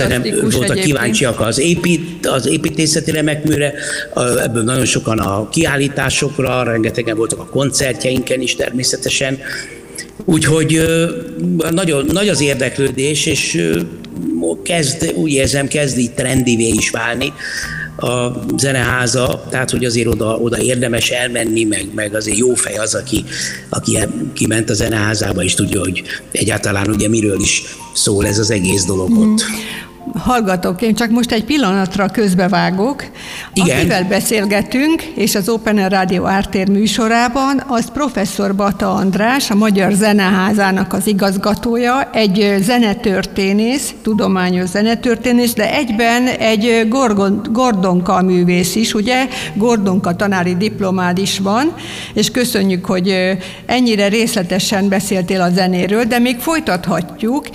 nem voltak kíváncsiak az, épít, az építészeti remekműre, ebből nagyon sokan a kiállításokra, rengetegen voltak a koncertjeinken is természetesen. Úgyhogy nagyon nagy az érdeklődés, és kezd, úgy érzem, kezd így trendivé is válni a zeneháza, tehát hogy azért oda, oda érdemes elmenni, meg, meg azért jó fej az, aki, aki kiment a zeneházába, és tudja, hogy egyáltalán ugye miről is szól ez az egész dolog ott.
Hallgatók, én csak most egy pillanatra közbevágok. Igen. Akivel beszélgetünk, és az Open Air Rádió Ártér műsorában, az professzor Bata András, a Magyar Zeneházának az igazgatója, egy zenetörténész, tudományos zenetörténész, de egyben egy Gorgon, Gordonka művész is, ugye? Gordonka tanári diplomád is van, és köszönjük, hogy ennyire részletesen beszéltél a zenéről, de még folytathatjuk,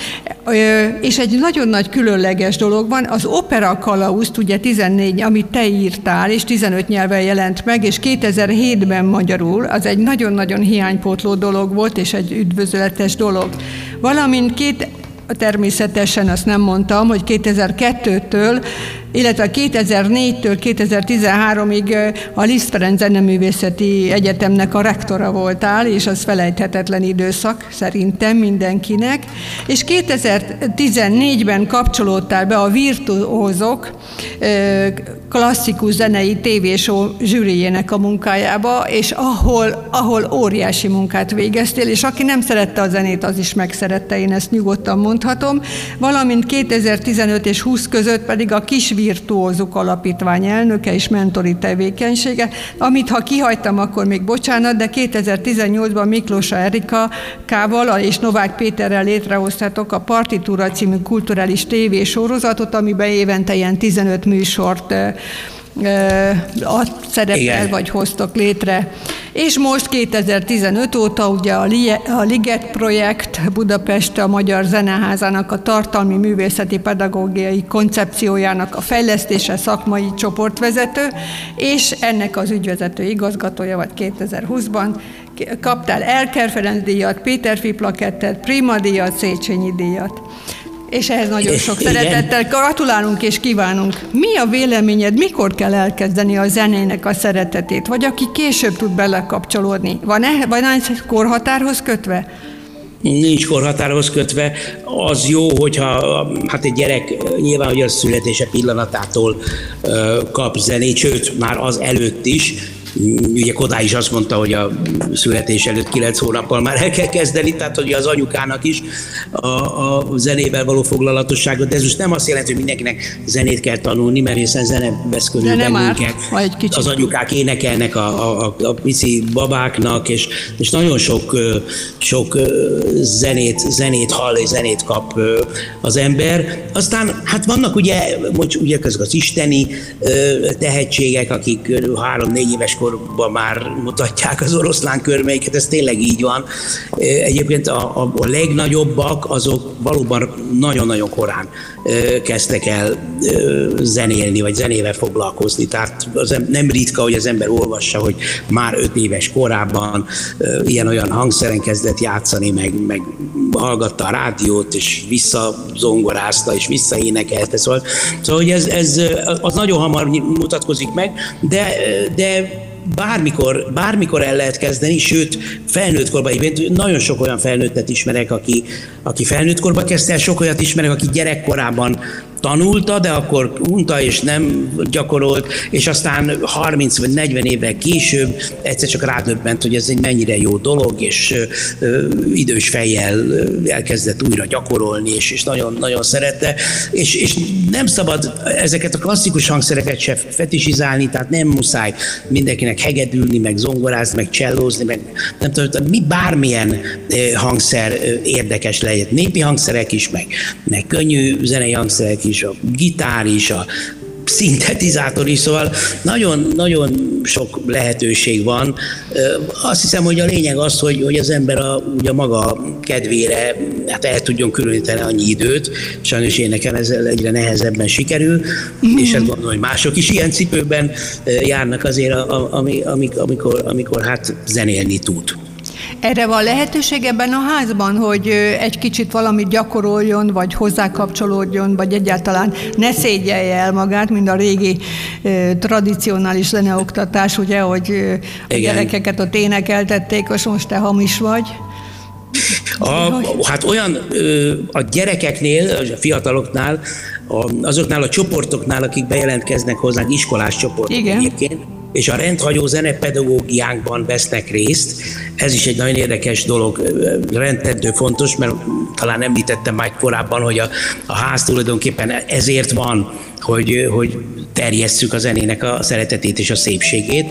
és egy nagyon nagy különleges dolog van, az opera kalauzt, ugye 14, amit te írtál, és 15 nyelven jelent meg, és 2007-ben magyarul, az egy nagyon-nagyon hiánypótló dolog volt, és egy üdvözöletes dolog. Valamint két természetesen azt nem mondtam, hogy 2002-től illetve 2004-től 2013-ig a Liszt Ferenc Zeneművészeti Egyetemnek a rektora voltál, és az felejthetetlen időszak szerintem mindenkinek. És 2014-ben kapcsolódtál be a Virtuózok klasszikus zenei tévésó zsűrijének a munkájába, és ahol, ahol óriási munkát végeztél, és aki nem szerette a zenét, az is megszerette, én ezt nyugodtan mondhatom. Valamint 2015 és 20 között pedig a Kis virtuózuk alapítvány elnöke és mentori tevékenysége, amit ha kihagytam, akkor még bocsánat, de 2018-ban Miklósa Erika Kával és Novák Péterrel létrehoztatok a Partitúra című kulturális tévésorozatot, amiben évente ilyen 15 műsort szerepel, vagy hoztok létre. És most 2015 óta ugye a Liget projekt Budapest a Magyar Zeneházának a tartalmi művészeti pedagógiai koncepciójának a fejlesztése szakmai csoportvezető, és ennek az ügyvezető igazgatója vagy 2020-ban kaptál Elker Ferenc díjat, Péter Fiplakettet, Prima díjat, Széchenyi díjat és ehhez nagyon sok Igen. szeretettel gratulálunk és kívánunk. Mi a véleményed, mikor kell elkezdeni a zenének a szeretetét, vagy aki később tud belekapcsolódni? Van-e, van korhatárhoz kötve?
nincs korhatárhoz kötve. Az jó, hogyha hát egy gyerek nyilván, hogy a születése pillanatától kap zenét, sőt, már az előtt is, ugye Kodály is azt mondta, hogy a születés előtt kilenc hónappal már el kell kezdeni, tehát hogy az anyukának is a, a zenével való foglalatosságot, de ez most nem azt jelenti, hogy mindenkinek zenét kell tanulni, mert hiszen zene vesz körül bennünket. Az anyukák énekelnek a, a, a pici babáknak, és, és nagyon sok, sok zenét, zenét hall és zenét kap az ember. Aztán hát vannak ugye, ugye közök az isteni tehetségek, akik három-négy éves korban már mutatják az oroszlán körmeiket, ez tényleg így van. Egyébként a, a, a legnagyobbak azok valóban nagyon-nagyon korán kezdtek el zenélni, vagy zenével foglalkozni. Tehát az nem ritka, hogy az ember olvassa, hogy már öt éves korában ilyen-olyan hangszeren kezdett játszani, meg, meg hallgatta a rádiót, és visszazongorázta, és visszaénekelte. Szóval, szóval hogy ez, ez az nagyon hamar mutatkozik meg, de, de bármikor, bármikor el lehet kezdeni, sőt, felnőtt korban, nagyon sok olyan felnőttet ismerek, aki, aki felnőtt korban kezdte sok olyat ismerek, aki gyerekkorában tanulta, de akkor unta és nem gyakorolt, és aztán 30 vagy 40 évvel később egyszer csak rádöbbent, hogy ez egy mennyire jó dolog, és ö, idős fejjel elkezdett újra gyakorolni, és, és nagyon, nagyon szerette, és, és nem szabad ezeket a klasszikus hangszereket se fetisizálni, tehát nem muszáj mindenkinek hegedülni, meg zongorázni, meg csellózni, meg nem tudom, mi bármilyen hangszer érdekes lehet. Népi hangszerek is, meg, meg könnyű zenei hangszerek is, a gitár is, a szintetizátor is, szóval nagyon-nagyon sok lehetőség van. Azt hiszem, hogy a lényeg az, hogy, hogy az ember a, ugye maga kedvére hát el tudjon különíteni annyi időt. Sajnos én nekem ez egyre nehezebben sikerül, mm-hmm. és ezt gondolom, hogy mások is ilyen cipőben járnak azért, amikor, amikor, amikor hát zenélni tud.
Erre van lehetőség ebben a házban, hogy egy kicsit valamit gyakoroljon, vagy hozzákapcsolódjon, vagy egyáltalán ne szégyelje el magát, mint a régi tradicionális zeneoktatás, ugye, hogy a gyerekeket ott énekeltették, és most te hamis vagy.
A, hát olyan a gyerekeknél, a fiataloknál, azoknál a csoportoknál, akik bejelentkeznek hozzánk, iskolás csoportok Igen. egyébként, és a rendhagyó zenepedagógiánkban vesznek részt. Ez is egy nagyon érdekes dolog, rendtettő fontos, mert talán említettem már korábban, hogy a, a ház tulajdonképpen ezért van, hogy, hogy terjesszük a zenének a szeretetét és a szépségét,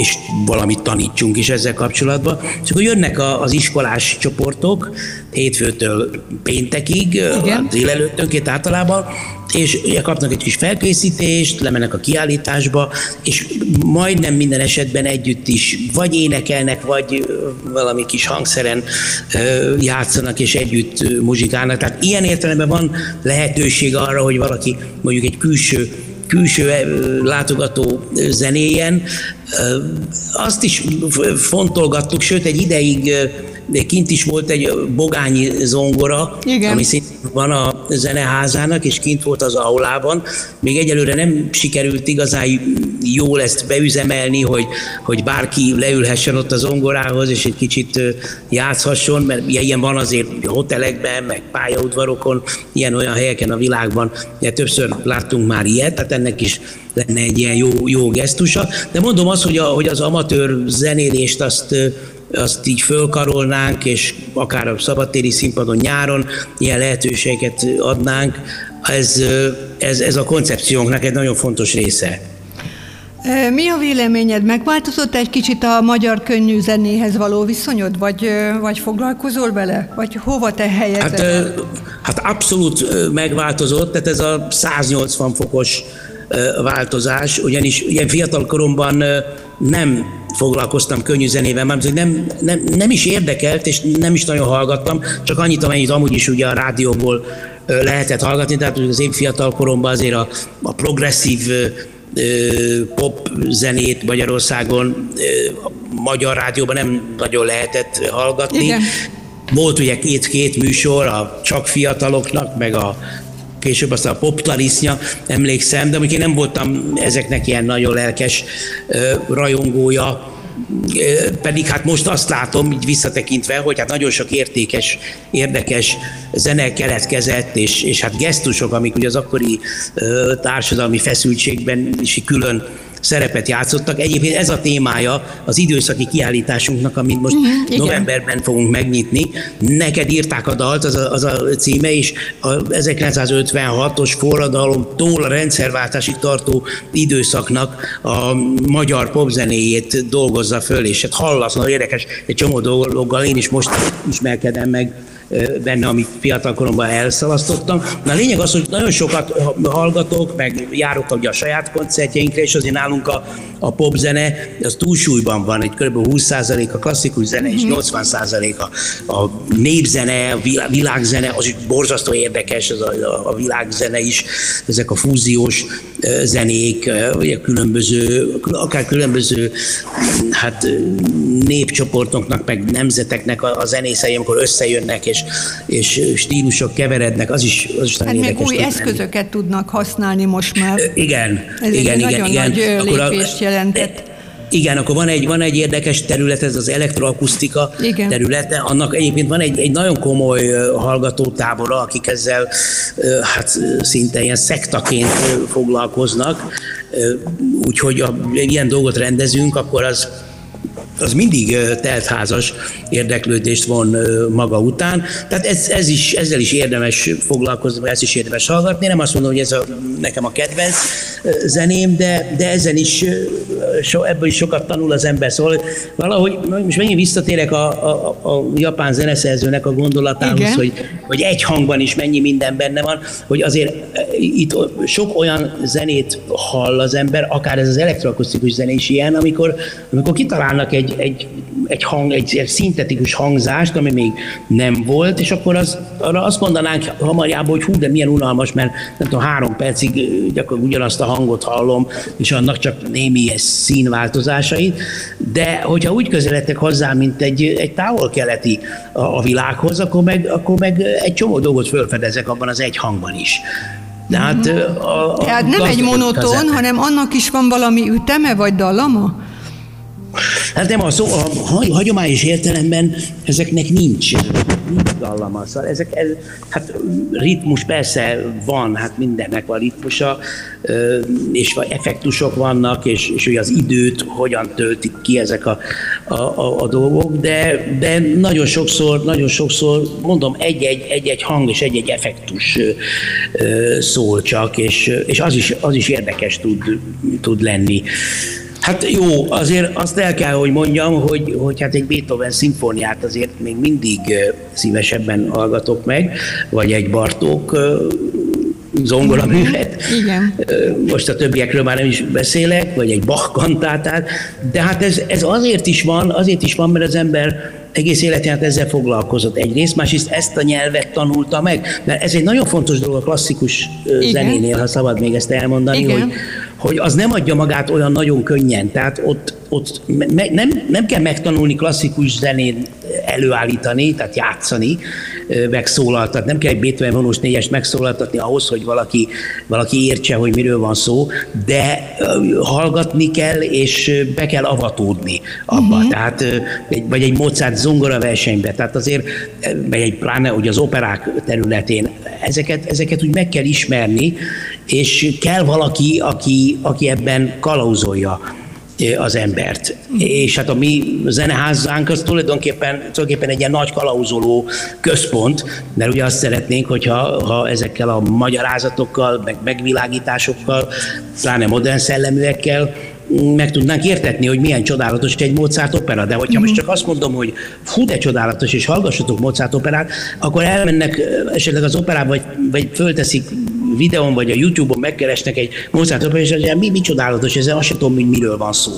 és valamit tanítsunk is ezzel kapcsolatban. És akkor jönnek az iskolás csoportok hétfőtől péntekig, Igen. délelőttönként általában, és ugye kapnak egy kis felkészítést, lemennek a kiállításba, és majdnem minden esetben együtt is vagy énekelnek, vagy valami kis hangszeren játszanak, és együtt muzsikálnak. Tehát ilyen értelemben van lehetőség arra, hogy valaki mondjuk egy külső külső látogató zenéjen. Azt is fontolgattuk, sőt egy ideig kint is volt egy bogányi zongora, Igen. ami szintén van a zeneházának, és kint volt az aulában. Még egyelőre nem sikerült igazán jól ezt beüzemelni, hogy, hogy bárki leülhessen ott a zongorához, és egy kicsit játszhasson, mert ilyen van azért hotelekben, meg pályaudvarokon, ilyen-olyan helyeken a világban. De többször láttunk már ilyet, tehát ennek is lenne egy ilyen jó, jó gesztusa. De mondom azt, hogy, a, hogy az amatőr zenélést azt azt így fölkarolnánk, és akár a szabadtéri színpadon nyáron ilyen lehetőséget adnánk, ez, ez, ez a koncepciónknak egy nagyon fontos része.
Mi a véleményed? Megváltozott egy kicsit a magyar könnyű zenéhez való viszonyod, vagy, vagy foglalkozol vele? Vagy hova te helyezed?
Hát, hát abszolút megváltozott, tehát ez a 180 fokos változás, ugyanis ilyen fiatal koromban nem foglalkoztam könnyű zenével, mert nem, nem, nem is érdekelt, és nem is nagyon hallgattam, csak annyit, amennyit amúgy is ugye a rádióból lehetett hallgatni, tehát az én fiatal koromban azért a, a progresszív pop zenét Magyarországon a magyar rádióban nem nagyon lehetett hallgatni. Igen. Volt ugye két-két műsor, a csak fiataloknak, meg a később aztán a poptarisznya, emlékszem, de amikor én nem voltam ezeknek ilyen nagyon lelkes rajongója, pedig hát most azt látom, így visszatekintve, hogy hát nagyon sok értékes, érdekes zene keletkezett, és, és hát gesztusok, amik ugye az akkori társadalmi feszültségben is külön szerepet játszottak. Egyébként ez a témája az időszaki kiállításunknak, amit most uh-huh, novemberben fogunk megnyitni. Neked írták a dalt, az a, az a címe, és a 1956-os forradalomtól a rendszerváltásig tartó időszaknak a magyar popzenéjét dolgozza föl, és hát hallasz, nagyon érdekes, egy csomó dologgal én is most ismerkedem meg benne, amit fiatal koromban elszalasztottam. Na a lényeg az, hogy nagyon sokat hallgatok, meg járok ugye a saját koncertjeinkre, és azért nálunk a, a popzene, az túlsúlyban van, egy kb. 20% a klasszikus zene, és 80% mhm. a, a népzene, a világzene, az is borzasztó érdekes, az a, a világzene is, ezek a fúziós zenék, vagy különböző, akár különböző hát, népcsoportoknak, meg nemzeteknek a, a zenészei, amikor összejönnek, és, és stílusok keverednek, az is, az is
hát még új eszközöket lenni. tudnak használni most már.
Igen,
Ez
igen,
egy igen, igen. nagy akkor a, jelentett.
Igen, akkor van egy, van egy érdekes terület, ez az elektroakusztika Igen. területe. Annak egyébként van egy, egy nagyon komoly hallgatótábora, akik ezzel hát szinte ilyen szektaként foglalkoznak. Úgyhogy ha ilyen dolgot rendezünk, akkor az az mindig teltházas érdeklődést von maga után. Tehát ez, ez is, ezzel is érdemes foglalkozni, ezt is érdemes hallgatni. Nem azt mondom, hogy ez a, nekem a kedvenc zeném, de, de ezen is, so, ebből is sokat tanul az ember. Szóval valahogy, most megint visszatérek a, a, a japán zeneszerzőnek a gondolatához, hogy, hogy egy hangban is mennyi minden benne van, hogy azért itt sok olyan zenét hall az ember, akár ez az elektroakusztikus zene is ilyen, amikor, amikor kitalálnak egy, egy, egy, hang, egy, egy szintetikus hangzást, ami még nem volt, és akkor az, arra azt mondanánk hamarjában, hogy hú, de milyen unalmas, mert nem tudom, három percig gyakorlatilag ugyanazt a hangot hallom, és annak csak némi színváltozásait, de hogyha úgy közeledtek hozzá, mint egy, egy távol-keleti a, a világhoz, akkor meg, akkor meg egy csomó dolgot felfedezek abban az egy hangban is.
Tehát, a, a Tehát nem egy monoton, hanem annak is van valami üteme vagy dallama?
Hát nem, a, szó, a hagyományos értelemben ezeknek nincs, nincs dallama. Szóval ezek, ez, hát ritmus persze van, hát mindennek van ritmusa, és effektusok vannak, és, és hogy az időt hogyan töltik ki ezek a, a, a, a dolgok, de, de nagyon sokszor, nagyon sokszor mondom, egy-egy, egy-egy hang és egy-egy effektus szól csak, és, és az, is, az is érdekes tud, tud lenni. Hát jó, azért azt el kell, hogy mondjam, hogy, hogy hát egy Beethoven szimfóniát azért még mindig szívesebben hallgatok meg, vagy egy Bartók zongola művet.
Igen.
Most a többiekről már nem is beszélek, vagy egy Bach kantátát, de hát ez, ez azért is van, azért is van, mert az ember egész életén hát ezzel foglalkozott egyrészt, másrészt ezt a nyelvet tanulta meg, mert ez egy nagyon fontos dolog a klasszikus Igen. zenénél, ha szabad még ezt elmondani, Igen. hogy hogy az nem adja magát olyan nagyon könnyen. Tehát ott, ott me, nem, nem kell megtanulni klasszikus zenén előállítani, tehát játszani, megszólaltatni. Nem kell egy Beethoven vonós négyes megszólaltatni ahhoz, hogy valaki, valaki értse, hogy miről van szó, de hallgatni kell, és be kell avatódni abba. Uh-huh. Tehát, vagy egy Mozart zongora versenybe. Tehát azért, vagy egy pláne, hogy az operák területén ezeket, ezeket úgy meg kell ismerni, és kell valaki, aki, aki ebben kalauzolja az embert. És hát a mi zeneházánk az tulajdonképpen, tulajdonképpen egy ilyen nagy kalauzoló központ, mert ugye azt szeretnénk, hogyha ha ezekkel a magyarázatokkal, meg megvilágításokkal, pláne modern szelleműekkel meg tudnánk értetni, hogy milyen csodálatos egy Mozart opera, de hogyha most mhm. csak azt mondom, hogy fú, de csodálatos, és hallgassatok Mozart operát, akkor elmennek esetleg az operába, vagy, vagy fölteszik videón, vagy a YouTube-on megkeresnek egy operát, és az, mi, mi csodálatos, ez azt sem tudom, hogy miről van szó.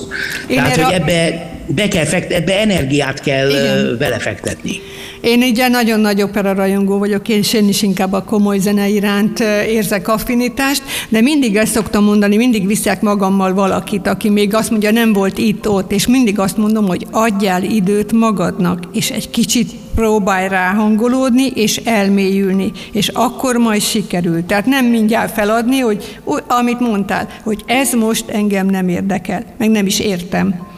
Én Tehát, hogy ebbe, be kell fektetni, ebbe energiát kell Igen. vele fektetni.
Én ugye nagyon nagy opera rajongó vagyok, és én is inkább a komoly zene iránt érzek affinitást, de mindig ezt szoktam mondani, mindig viszek magammal valakit, aki még azt mondja, nem volt itt-ott, és mindig azt mondom, hogy adjál időt magadnak, és egy kicsit próbálj ráhangolódni, és elmélyülni, és akkor majd sikerül. Tehát nem mindjárt feladni, hogy amit mondtál, hogy ez most engem nem érdekel, meg nem is értem.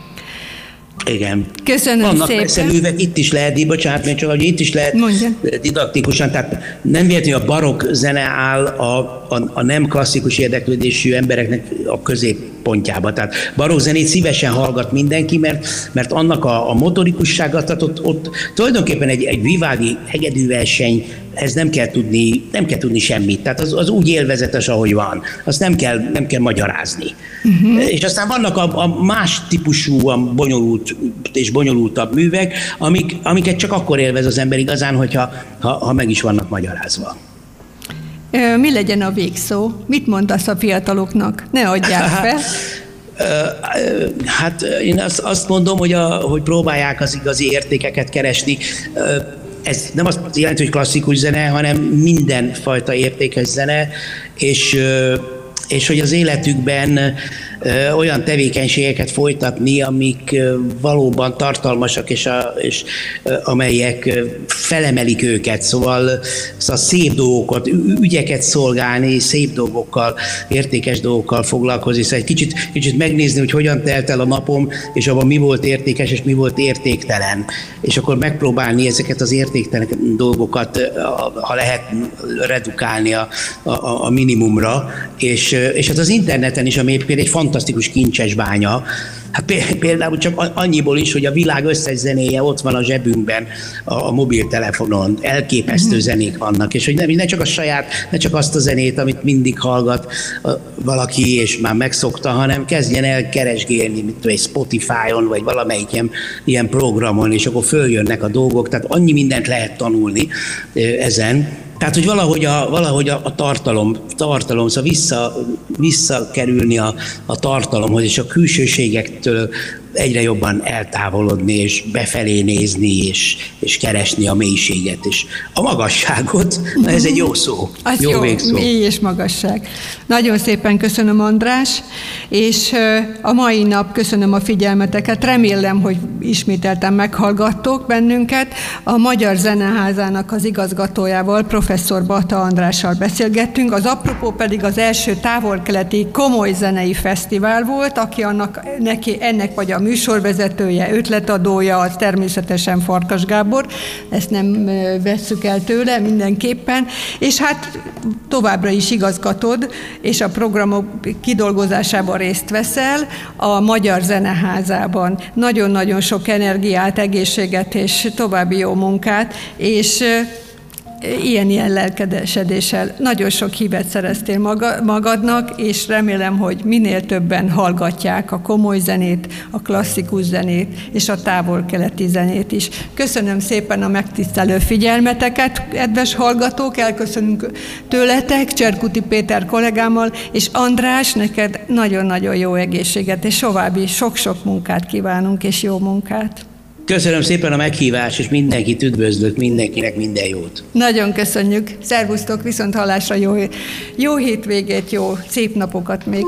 Igen.
Köszönöm
Vannak
szépen.
persze művek, itt is lehet, bocsánat, mert csak hogy itt is lehet Mondja. didaktikusan, tehát nem véletlenül a barokk zene áll a, a, a nem klasszikus érdeklődésű embereknek a középpontjába. Tehát barokk zenét szívesen hallgat mindenki, mert, mert annak a, a motorikussága, tehát ott, ott tulajdonképpen egy, egy vivádi hegedűverseny ez nem kell tudni, nem kell tudni semmit. Tehát az, az úgy élvezetes, ahogy van. Azt nem kell, nem kell magyarázni. Uh-huh. És aztán vannak a, a más típusú, a bonyolult és bonyolultabb művek, amik, amiket csak akkor élvez az ember igazán, hogyha ha, ha meg is vannak magyarázva.
Mi legyen a végszó? Mit mondasz a fiataloknak? Ne adják [LAUGHS] fel.
Hát én azt, azt mondom, hogy, a, hogy próbálják az igazi értékeket keresni ez nem azt jelenti, hogy klasszikus zene, hanem mindenfajta értékes zene, és, és hogy az életükben olyan tevékenységeket folytatni, amik valóban tartalmasak, és, a, és amelyek felemelik őket. Szóval, szóval szép dolgokat, ügyeket szolgálni, szép dolgokkal, értékes dolgokkal foglalkozni. Szóval egy kicsit, kicsit megnézni, hogy hogyan telt el a napom, és abban mi volt értékes, és mi volt értéktelen. És akkor megpróbálni ezeket az értéktelen dolgokat, ha lehet redukálni a, a, a minimumra. És, és hát az interneten is, ami egyébként egy fantasztikus kincses bánya. Hát például csak annyiból is, hogy a világ összes zenéje ott van a zsebünkben, a, mobiltelefonon, elképesztő mhm. zenék vannak, és hogy nem, ne csak a saját, ne csak azt a zenét, amit mindig hallgat valaki, és már megszokta, hanem kezdjen el keresgélni, mint egy Spotify-on, vagy valamelyik ilyen, ilyen programon, és akkor följönnek a dolgok, tehát annyi mindent lehet tanulni ezen, tehát, hogy valahogy a, valahogy a, tartalom, tartalom, szóval vissza, visszakerülni a, a tartalomhoz, és a külsőségektől egyre jobban eltávolodni, és befelé nézni, és, és keresni a mélységet, és a magasságot. Na, ez egy jó szó,
Az jó, jó végszó. mély és magasság. Nagyon szépen köszönöm, András, és a mai nap köszönöm a figyelmeteket. Remélem, hogy ismételten meghallgattok bennünket. A Magyar Zeneházának az igazgatójával, professzor Bata Andrással beszélgettünk. Az apropó pedig az első távol-keleti komoly zenei fesztivál volt, aki annak, neki, ennek vagy a műsorvezetője, ötletadója, az természetesen Farkas Gábor, ezt nem vesszük el tőle mindenképpen, és hát továbbra is igazgatod, és a programok kidolgozásában részt veszel a Magyar Zeneházában. Nagyon-nagyon sok energiát, egészséget és további jó munkát, és ilyen-ilyen lelkedesedéssel nagyon sok hívet szereztél magadnak, és remélem, hogy minél többen hallgatják a komoly zenét, a klasszikus zenét, és a távol-keleti zenét is. Köszönöm szépen a megtisztelő figyelmeteket, kedves hallgatók, elköszönünk tőletek, Cserkuti Péter kollégámmal, és András, neked nagyon-nagyon jó egészséget, és további sok-sok munkát kívánunk, és jó munkát.
Köszönöm szépen a meghívást, és mindenkit üdvözlök, mindenkinek minden jót.
Nagyon köszönjük. Szervusztok, viszont hallásra jó, jó hétvégét, jó szép napokat még.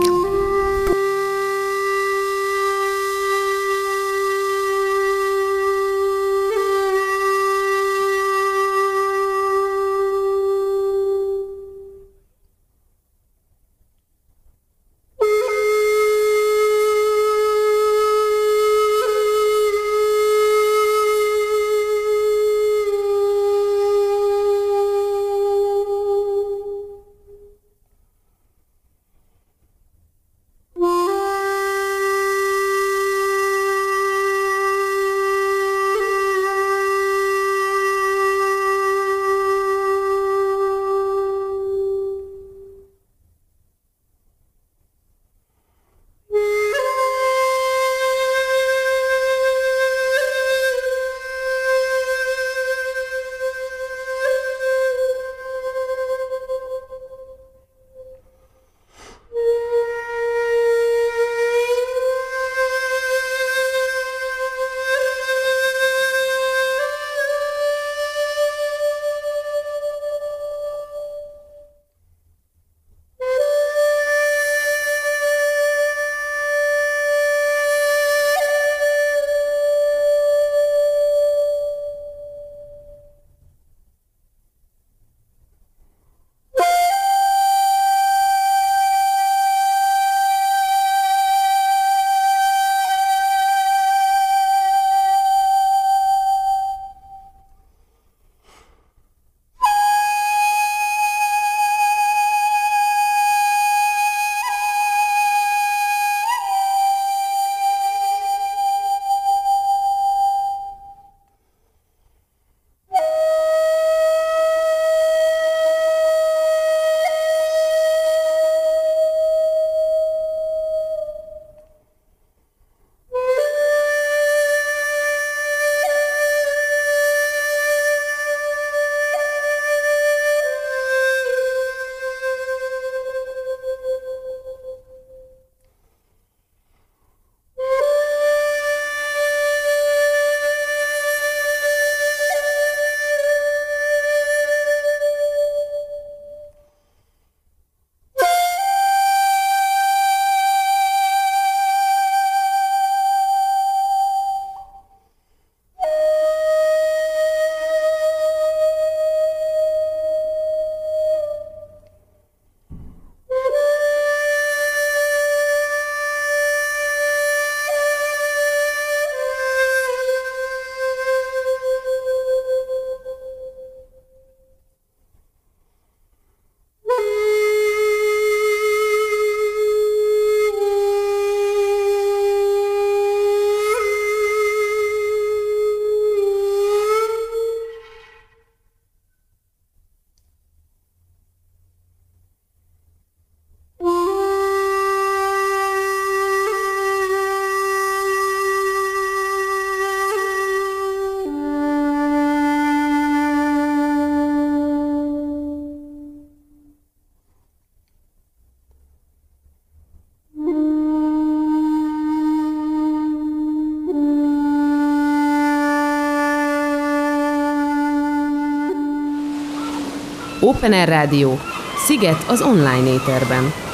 Open Air Rádió. Sziget az online éterben.